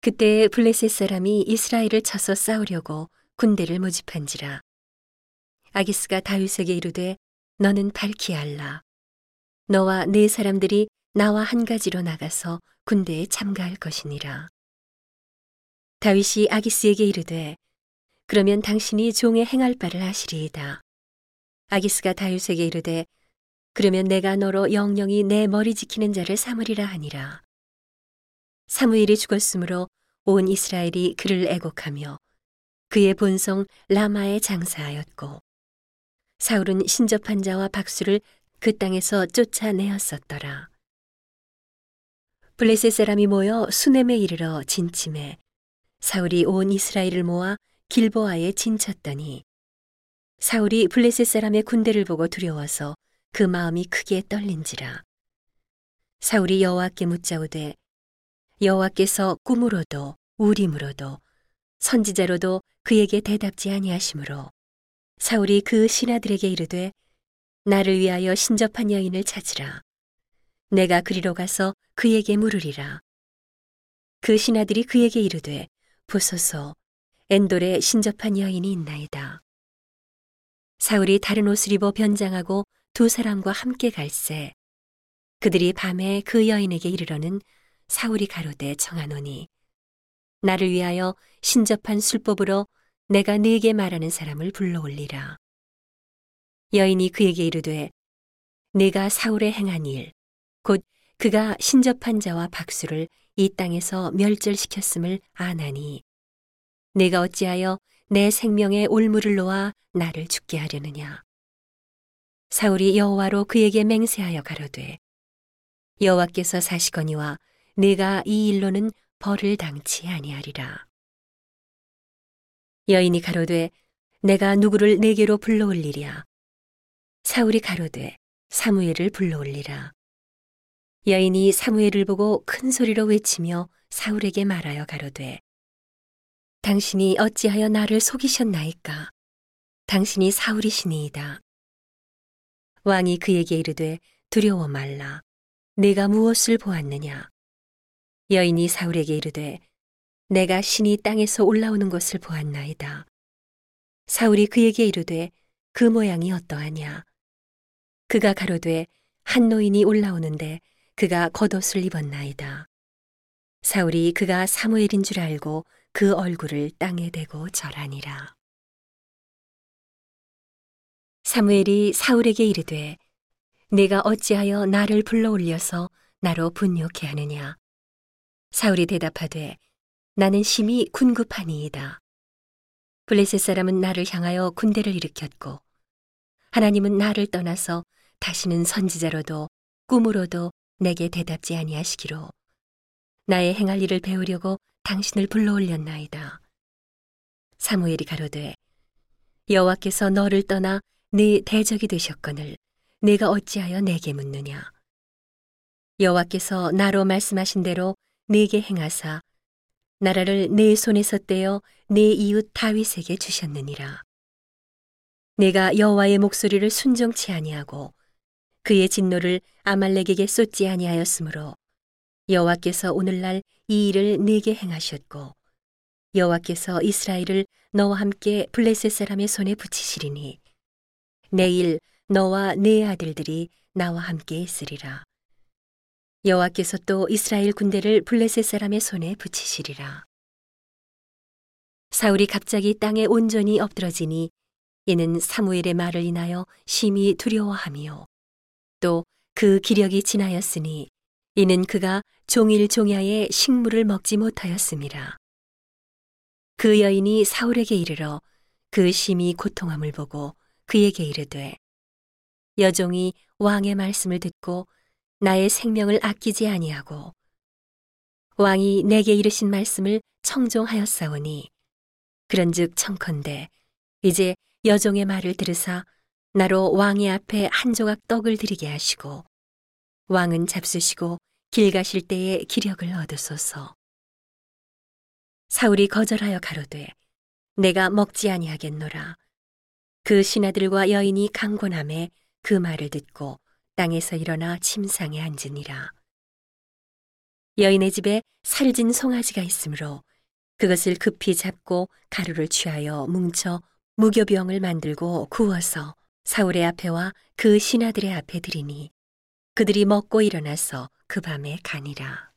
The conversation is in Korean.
그때 블레셋 사람이 이스라엘을 쳐서 싸우려고 군대를 모집한지라. 아기스가 다윗에게 이르되 너는 밝히 알라. 너와 네 사람들이 나와 한 가지로 나가서 군대에 참가할 것이니라. 다윗이 아기스에게 이르되 그러면 당신이 종의 행할 바를 하시리이다. 아기스가 다윗에게 이르되 그러면 내가 너로 영영이 내 머리 지키는 자를 삼으리라 하니라. 사무엘이 죽었으므로 온 이스라엘이 그를 애곡하며 그의 본성 라마에 장사하였고 사울은 신접한 자와 박수를 그 땅에서 쫓아내었었더라. 블레셋 사람이 모여 수넴에 이르러 진침해 사울이 온 이스라엘을 모아 길보아에 진쳤더니 사울이 블레셋 사람의 군대를 보고 두려워서 그 마음이 크게 떨린지라. 사울이 여호와께 묻자오되 여호와께서 꿈으로도 우림으로도 선지자로도 그에게 대답지 아니하시므로 사울이 그 신하들에게 이르되 나를 위하여 신접한 여인을 찾으라. 내가 그리로 가서 그에게 물으리라. 그 신하들이 그에게 이르되 보소서 엔돌에 신접한 여인이 있나이다. 사울이 다른 옷을 입어 변장하고 두 사람과 함께 갈새 그들이 밤에 그 여인에게 이르러는 사울이 가로되 청하노니 나를 위하여 신접한 술법으로 내가 네게 말하는 사람을 불러올리라. 여인이 그에게 이르되 내가 사울의 행한 일, 곧 그가 신접한 자와 박수를 이 땅에서 멸절시켰음을 아나니 내가 어찌하여 내 생명에 올무를 놓아 나를 죽게 하려느냐. 사울이 여호와로 그에게 맹세하여 가로되 여호와께서 사시거니와 내가 이 일로는 벌을 당치 아니하리라. 여인이 가로되 내가 누구를 내게로 불러올리랴. 사울이 가로되 사무엘을 불러올리라. 여인이 사무엘을 보고 큰 소리로 외치며 사울에게 말하여 가로되 당신이 어찌하여 나를 속이셨나이까? 당신이 사울이시니이다. 왕이 그에게 이르되 두려워 말라. 내가 무엇을 보았느냐? 여인이 사울에게 이르되 내가 신이 땅에서 올라오는 것을 보았나이다. 사울이 그에게 이르되 그 모양이 어떠하냐? 그가 가로되 한 노인이 올라오는데 그가 겉옷을 입었나이다. 사울이 그가 사무엘인 줄 알고 그 얼굴을 땅에 대고 절하니라. 사무엘이 사울에게 이르되 내가 어찌하여 나를 불러 올려서 나로 분욕해 하느냐? 사울이 대답하되 나는 심히 군급하니이다. 블레셋 사람은 나를 향하여 군대를 일으켰고 하나님은 나를 떠나서 다시는 선지자로도 꿈으로도 내게 대답지 아니하시기로 나의 행할 일을 배우려고 당신을 불러올렸나이다. 사무엘이 가로되 여호와께서 너를 떠나 네 대적이 되셨거늘 내가 어찌하여 내게 묻느냐 여호와께서 나로 말씀하신 대로 내게 행하사 나라를 내 손에서 떼어 내 이웃 다윗에게 주셨느니라. 내가 여호와의 목소리를 순종치 아니하고 그의 진노를 아말렉에게 쏟지 아니하였으므로 여호와께서 오늘날 이 일을 내게 행하셨고 여호와께서 이스라엘을 너와 함께 블레셋 사람의 손에 붙이시리니 내일 너와 네 아들들이 나와 함께 있으리라. 여호와께서 또 이스라엘 군대를 블레셋 사람의 손에 붙이시리라. 사울이 갑자기 땅에 온전히 엎드러지니 이는 사무엘의 말을 인하여 심히 두려워하며 또 그 기력이 지나였으니 이는 그가 종일 종야에 식물을 먹지 못하였음이라. 그 여인이 사울에게 이르러 그 심히 고통함을 보고 그에게 이르되 여종이 왕의 말씀을 듣고 나의 생명을 아끼지 아니하고 왕이 내게 이르신 말씀을 청종하였사오니 그런즉 청컨대 이제 여종의 말을 들으사 나로 왕의 앞에 한 조각 떡을 드리게 하시고 왕은 잡수시고 길 가실 때에 기력을 얻으소서. 사울이 거절하여 가로되 내가 먹지 아니하겠노라. 그 신하들과 여인이 강권함에 그 말을 듣고 땅에서 일어나 침상에 앉으니라. 여인의 집에 살진 송아지가 있으므로 그것을 급히 잡고 가루를 취하여 뭉쳐 무교병을 만들고 구워서 사울의 앞에와 그 신하들의 앞에 드리니 그들이 먹고 일어나서 그 밤에 가니라.